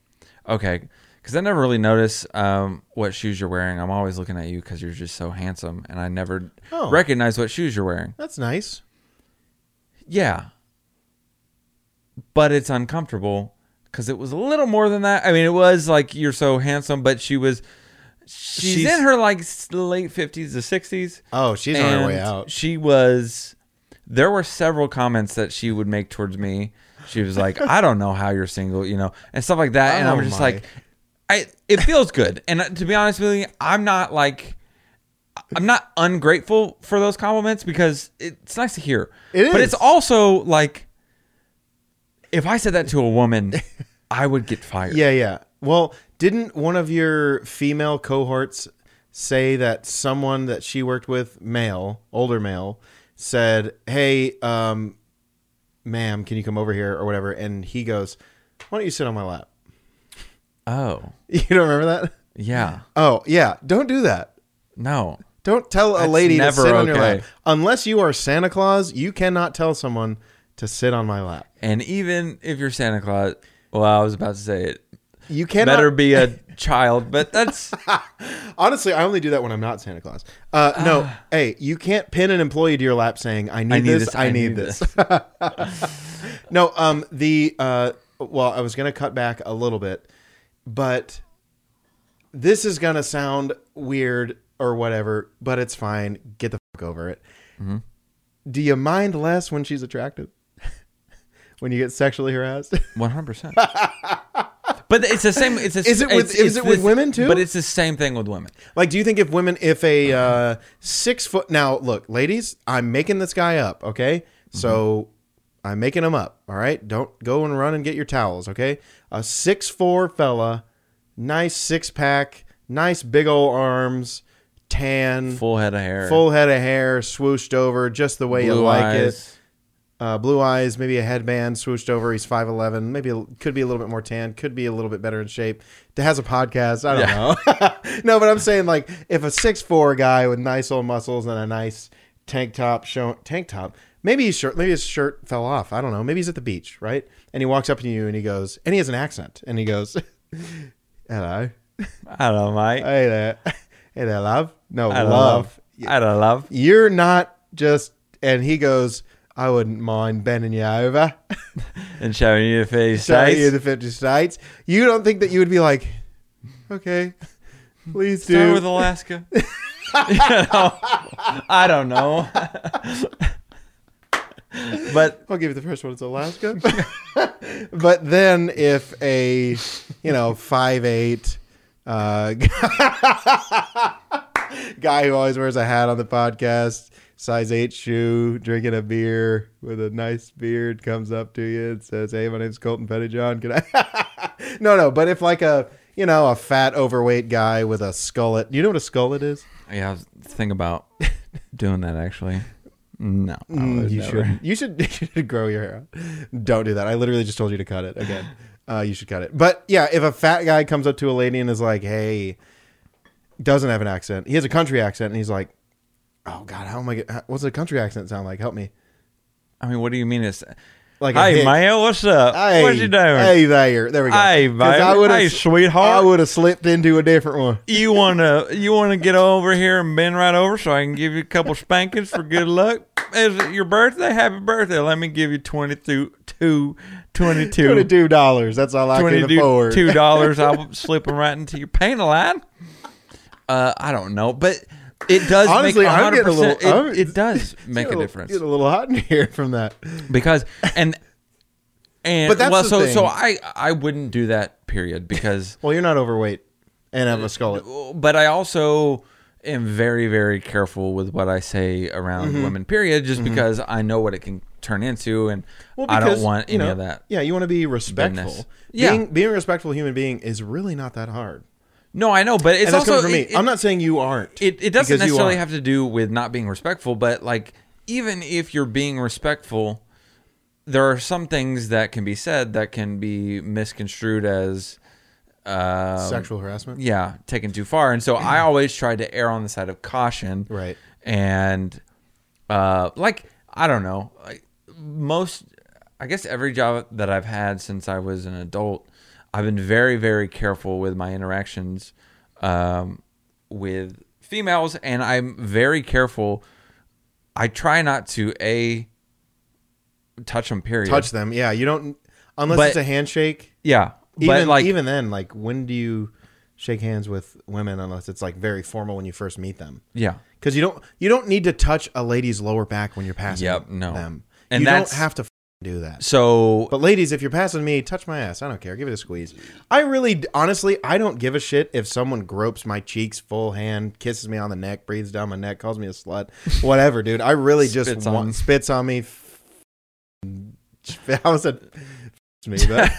okay, because I never really notice um, what shoes you're wearing. I'm always looking at you because you're just so handsome, and I never Oh. recognize what shoes you're wearing. That's nice. Yeah, but it's uncomfortable because it was a little more than that. I mean, it was like you're so handsome, but she was. She's, She's- in her like s- late fifties to sixties. Oh, she's on her way And out. She was. There were several comments that she would make towards me. She was like, "I don't know how you're single," you know, and stuff like that. and Oh I'm just my. like, I. It feels good, and uh, to be honest with you, I'm not like. I'm not ungrateful for those compliments because it's nice to hear. It But it's also like if I said that to a woman, I would get fired. Yeah, yeah. Well, didn't one of your female cohorts say that someone that she worked with, male, older male, said, "Hey, um, ma'am, can you come over here or whatever?" And he goes, "Why don't you sit on my lap?" Oh, You don't remember that? yeah. Oh yeah, don't do that. No. Don't tell a That's lady to never sit on your okay. lap unless you are Santa Claus. You cannot tell someone to sit on my lap. And even if you're Santa Claus, well, I was about to say it You cannot. better be a child, but that's Honestly, I only do that when I'm not Santa Claus. Uh, no, hey, you can't pin an employee to your lap saying, "I need, need this, I, need this." no, um, the uh, well, I was gonna cut back a little bit, but this is gonna sound weird or whatever, but it's fine. Get the fuck over it. Mm-hmm. Do you mind less when she's attractive? when you get sexually harassed? 100%. But it's the same. It's a, Is it with- it's- is it's it with this- women, too? But it's the same thing with women. Like, do you think if women, if a uh, six foot, now look, ladies, I'm making this guy up, okay? So I'm making him up, all right? Don't go and run and get your towels, okay? A six four fella, nice six pack, nice big old arms, tan, full, head of hair, full head of hair, swooshed over just the way you blue like it. Uh, blue eyes, maybe a headband swooshed over. He's five eleven. Maybe could be a little bit more tan. Could be a little bit better in shape. Has a podcast. I don't know. no, but I'm saying like if a six four guy with nice old muscles and a nice tank top show tank top. Maybe his shirt. Maybe his shirt fell off. I don't know. Maybe he's at the beach, right? And he walks up to you and he goes, and he has an accent, and he goes, "Hello, hello, mate. hey there, hey there, love. No, I love. love. I don't love. You're not just." And he goes, "I wouldn't mind bending you over." And showing you the face. Sorry, in the 50 states. You don't think that you would be like, okay, please Start do. with Alaska. you know, I don't know. but I'll give you the first one. It's Alaska. but then if a, you know, five eight uh, guy who always wears a hat on the podcast, size eight shoe, drinking a beer with a nice beard, comes up to you and says, "Hey, my name's Colton Pettyjohn. Can I?" no, no. But if like a, you know, a fat, overweight guy with a skullet. You know what a skullet is? yeah, I was thinking about doing that actually. No, Mm, you never. should. You should. You should grow your hair out. Don't do that. I literally just told you to cut it again. Uh, you should cut it. But yeah, if a fat guy comes up to a lady and is like, "Hey," doesn't have an accent. He has a country accent, and he's like, "Oh God, how am I? Get, what's a country accent sound like? Help me." I mean, what do you mean? It's Like, hey hick. man, what's up? Hey, what you doing? Hey there, there we go. Hey, baby. I Hey, sweetheart. I would have slipped into a different one. You wanna you wanna get over here and bend right over so I can give you a couple spankings for good luck? Is it your birthday? Happy birthday. Let me give you 22 two, 22 Twenty-two dollars. That's all I can afford. Two dollars. I'll slip them right into your paint line. Uh, I don't know, but it does Honestly, make I'm getting a little- it, it does make a little- difference Get a little hot in here from that. because and and But that's well, so so. I I wouldn't do that period because Well, you're not overweight and have a skull. but I also am very very careful with what I say around Mm-hmm. women. Period, just because I know what it can turn into, and Well, I because, don't want you any know, of that. Yeah, you want to be respectful. Business. Yeah. Being, being a respectful human being is really not that hard. No, I know, but it's and that's also coming from me. it- I'm not saying you aren't. It, it doesn't because you necessarily are. have to do with not being respectful, but like even if you're being respectful, there are some things that can be said that can be misconstrued as um, sexual harassment. Yeah, taken too far. And so I always try to err on the side of caution. Right. And uh, like I don't know, like most, I guess every job that I've had since I was an adult, I've been very very careful with my interactions um, with females, and I'm very careful. I try not to a touch them. Period. Touch them. Yeah, you don't unless But- it's a handshake. Yeah, Even but like even then, like when do you shake hands with women unless it's like very formal when you first meet them? yeah. Because you don't you don't need to touch a lady's lower back when you're passing Yep, no. them. And you don't that's- have to do that. So But ladies, if you're passing me, touch my ass. I don't care. Give it a squeeze. I really, honestly, I don't give a shit if someone gropes my cheeks full hand, kisses me on the neck, breathes down my neck, calls me a slut, whatever, dude. I really just Spits want on. spits on me. How was it? Me, but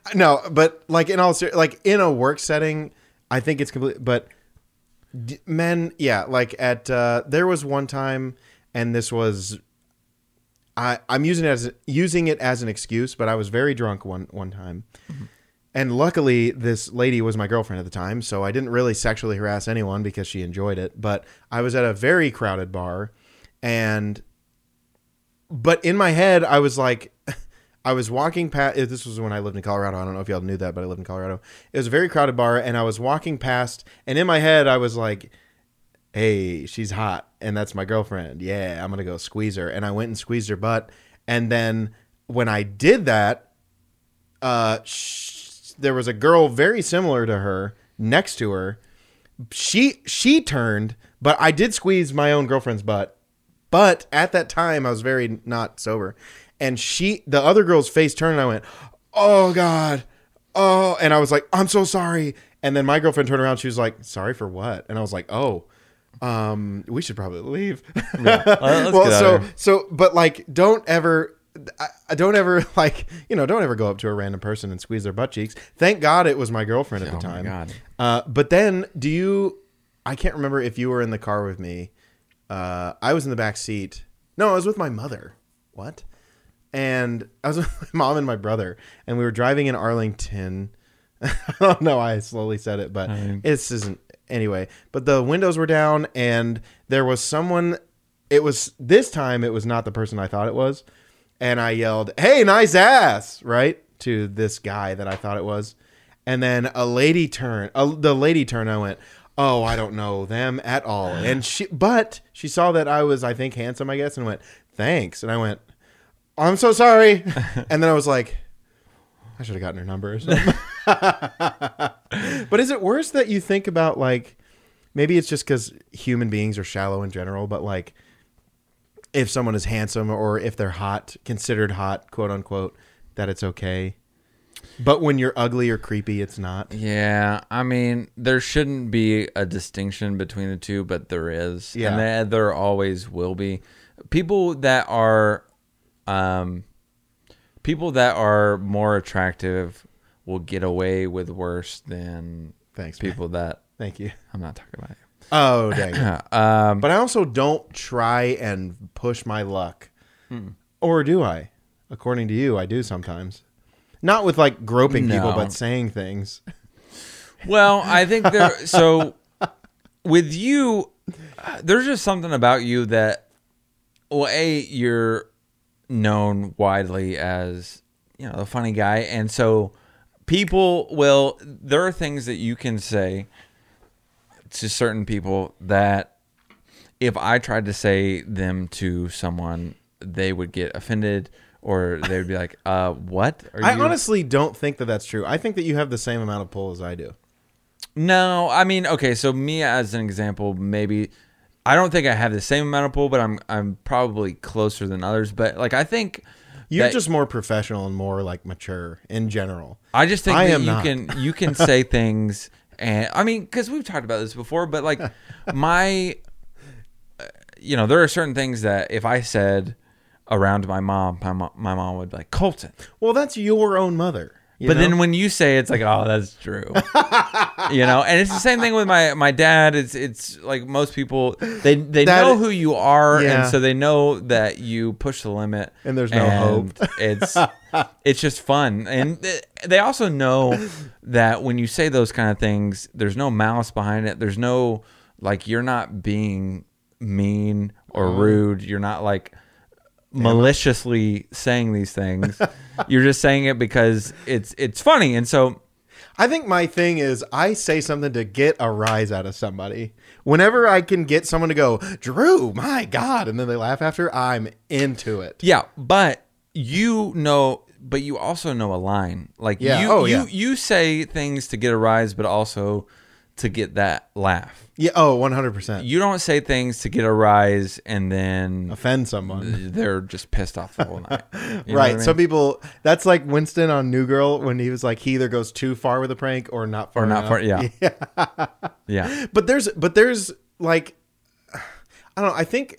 no, but like in all ser- like in a work setting, I think it's complete. But D- men, yeah, like at uh, there was one time, and this was, I I'm using it as using it as an excuse, but I was very drunk one one time, mm-hmm. and luckily this lady was my girlfriend at the time, so I didn't really sexually harass anyone because she enjoyed it. But I was at a very crowded bar, and but in my head I was like. I was walking past. Eh, this was when I lived in Colorado. I don't know if y'all knew that, but I lived in Colorado. It was a very crowded bar, and I was walking past, and in my head, I was like, "Hey, she's hot, and that's my girlfriend. Yeah, I'm gonna go squeeze her." And I went and squeezed her butt, and then when I did that, uh, sh- there was a girl very similar to her next to her. She she turned, but I did squeeze my own girlfriend's butt. But at that time, I was very not sober, and she, the other girl's face turned, and I went, "Oh God, oh!" And I was like, "I'm so sorry." And then my girlfriend turned around. She was like, "Sorry for what?" And I was like, "Oh, um, we should probably leave." let's well, out so so, but like, don't ever. I, I don't ever like you know don't ever go up to a random person and squeeze their butt cheeks. Thank God it was my girlfriend at Oh the my time. God. Uh, but then, do you? I can't remember if you were in the car with me. Uh, I was in the back seat. No, I was with my mother. What? And I was with my mom and my brother, and we were driving in Arlington. I don't know why I slowly said it, but I- this isn't anyway. But the windows were down, and there was someone. It was this time. It was not the person I thought it was, and I yelled, "Hey, nice ass!" Right to this guy that I thought it was, and then a lady turned. Uh, the lady turned. I went, "Oh, I don't know them at all." And she, but she saw that I was, I think, handsome, I guess, and went, "Thanks." And I went, "I'm so sorry," and then I was like. I should have gotten her number or something. but is it worse that you think about like maybe it's just because human beings are shallow in general, but like if someone is handsome or if they're hot, considered hot, quote unquote, that it's okay. But when you're ugly or creepy, it's not. Yeah, I mean, there shouldn't be a distinction between the two, but there is. Yeah. And there, there always will be. People that are um people that are more attractive will get away with worse than Thanks, people that Thank you. I'm not talking about you. Oh, dang. it. um But I also don't try and push my luck. Or do I? According to you, I do sometimes. Not with like groping people, No. but saying things. Well, I think there. So with you, uh, there's just something about you that, well, a you're known widely as you know a funny guy, and so people will. There are things that you can say to certain people that if I tried to say them to someone, they would get offended. Or they would be like, "Uh, what?" Are I you- honestly don't think that that's true. I think that you have the same amount of pull as I do. No, I mean, okay, so me as an example, maybe I don't think I have the same amount of pull, but I'm I'm probably closer than others. But like I think You're that- just more professional and more like mature in general. I just think I that am you not. can you can say things and I mean because we've talked about this before, but like my, uh, you know, there are certain things that if I said around my mom, my mom, my mom would be like Colton. Well, that's your own mother. But know? then when you say it, it's like, oh, that's true. you know, and it's the same thing with my my dad. It's it's like most people they they That- know who you are, Yeah. and so they know that you push the limit, And there's no hope. It's it's just fun, and they also know that when you say those kind of things, there's no malice behind it. There's no like you're not being mean or Uh-huh. rude. You're not like maliciously saying these things. You're just saying it because it's it's funny, and so I think my thing is I say something to get a rise out of somebody. Whenever I can get someone to go, Drew, my God, and then they laugh after, I'm into it. yeah. But you know, but you also know a line. Like Yeah. you Oh, you yeah. you say things to get a rise, but also to get that laugh. Yeah. Oh, 100%. You don't say things to get a rise and then Offend someone. they're just pissed off the whole night. You know right. I mean? Some people, that's like Winston on New Girl when he was like, he either goes too far with a prank or not far Or not enough. far- yeah. yeah. but there's but there's like I don't know. I think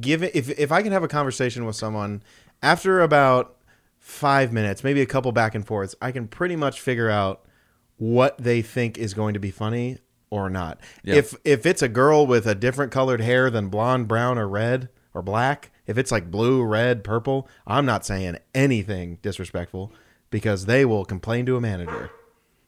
given, if if I can have a conversation with someone after about five minutes, maybe a couple back and forths, I can pretty much figure out what they think is going to be funny or not. Yeah. If if it's a girl with a different colored hair than blonde, brown, or red or black, if it's like blue, red, purple, I'm not saying anything disrespectful because they will complain to a manager.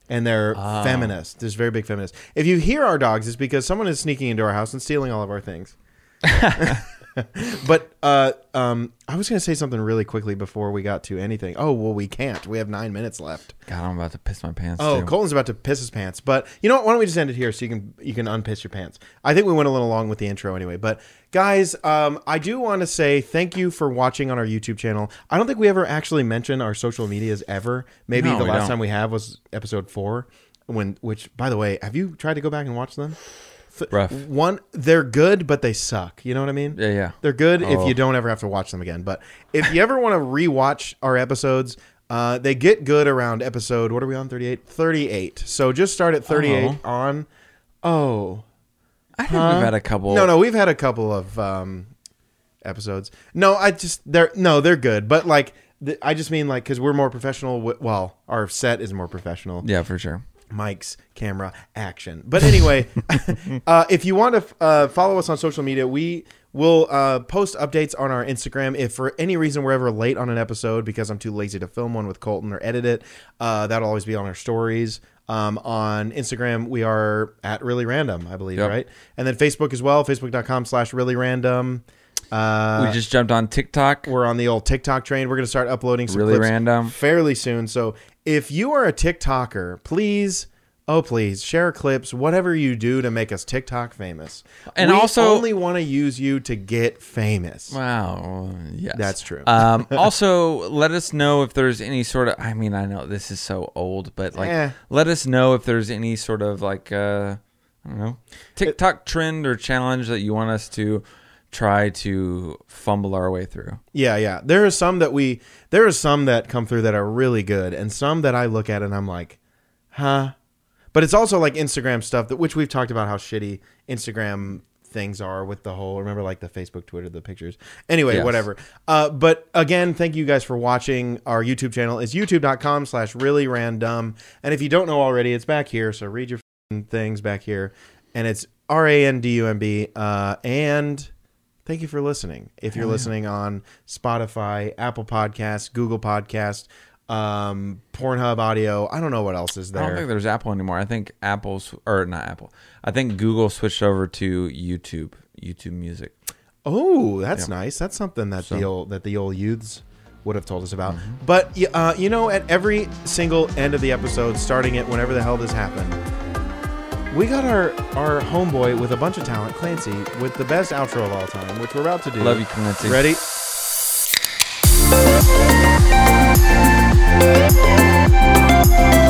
And they're Ah. feminists. There's very big feminists. If you hear our dogs, it's because someone is sneaking into our house and stealing all of our things. but uh, um, I was going to say something really quickly before we got to anything. Oh well, we can't. We have nine minutes left. God, I'm about to piss my pants. Oh, too. Colton's about to piss his pants. But you know what? Why don't we just end it here so you can you can unpiss your pants? I think we went a little long with the intro anyway. But guys, um, I do want to say thank you for watching on our YouTube channel. I don't think we ever actually mentioned our social medias ever. Maybe No, the last don't. time we have was episode four. When which, by the way, have you tried to go back and watch them? Rough. One, they're good, but they suck. You know what I mean? Yeah, yeah. They're good if Oh. you don't ever have to watch them again. But if you ever want to rewatch our episodes, uh, they get good around episode, what are we on? 38? 38. So just start at 38 on. Oh. I think we've had a couple. No, no, we've had a couple of um, episodes. No, I just, they're, no, they're good. But like, I just mean like, because we're more professional. Well, our set is more professional Yeah, for sure. Mics, camera, action. But anyway, uh, if you want to uh, follow us on social media, we will uh, post updates on our Instagram. If for any reason we're ever late on an episode because I'm too lazy to film one with Colton or edit it, uh, that'll always be on our stories. Um, on Instagram, we are at really randumb, I believe, Yep. right? And then Facebook as well, facebook.com slash really randumb. Uh, we just jumped on TikTok. we're on the old TikTok train. We're going to start uploading some Really clips random. fairly soon. So if you are a TikToker, please, oh please, share clips, whatever you do to make us TikTok famous. And we also- only want to use you to get famous. Wow. Yes. That's true. Um, also, let us know if there's any sort of. I mean, I know this is so old, but like, Eh. let us know if there's any sort of like, uh, I don't know, TikTok trend or challenge that you want us to try to fumble our way through. Yeah, yeah. There are some that we there are some that come through that are really good, and some that I look at and I'm like, huh. But it's also like Instagram stuff that which we've talked about how shitty Instagram things are with the whole remember like the Facebook, Twitter, the pictures. Anyway, Yes. whatever. Uh, but again, thank you guys for watching. Our YouTube channel is youtube.com slash really randumb. And if you don't know already, it's back here. So read your things back here. And it's R A N D U M B. Uh, and Thank you for listening. If you're listening on Spotify, Apple Podcasts, Google Podcast, um, Pornhub Audio, I don't know what else is there. I don't think there's Apple anymore. I think Apple's or not Apple. I think Google switched over to YouTube, YouTube Music. Oh, that's nice. That's something that the old that the old youths would have told us about. Mm-hmm. But uh, you know, at every single end of the episode, starting it whenever the hell this happened, we got our our homeboy with a bunch of talent, Clancy, with the best outro of all time, which we're about to do. Love you, Clancy. Ready? Ready?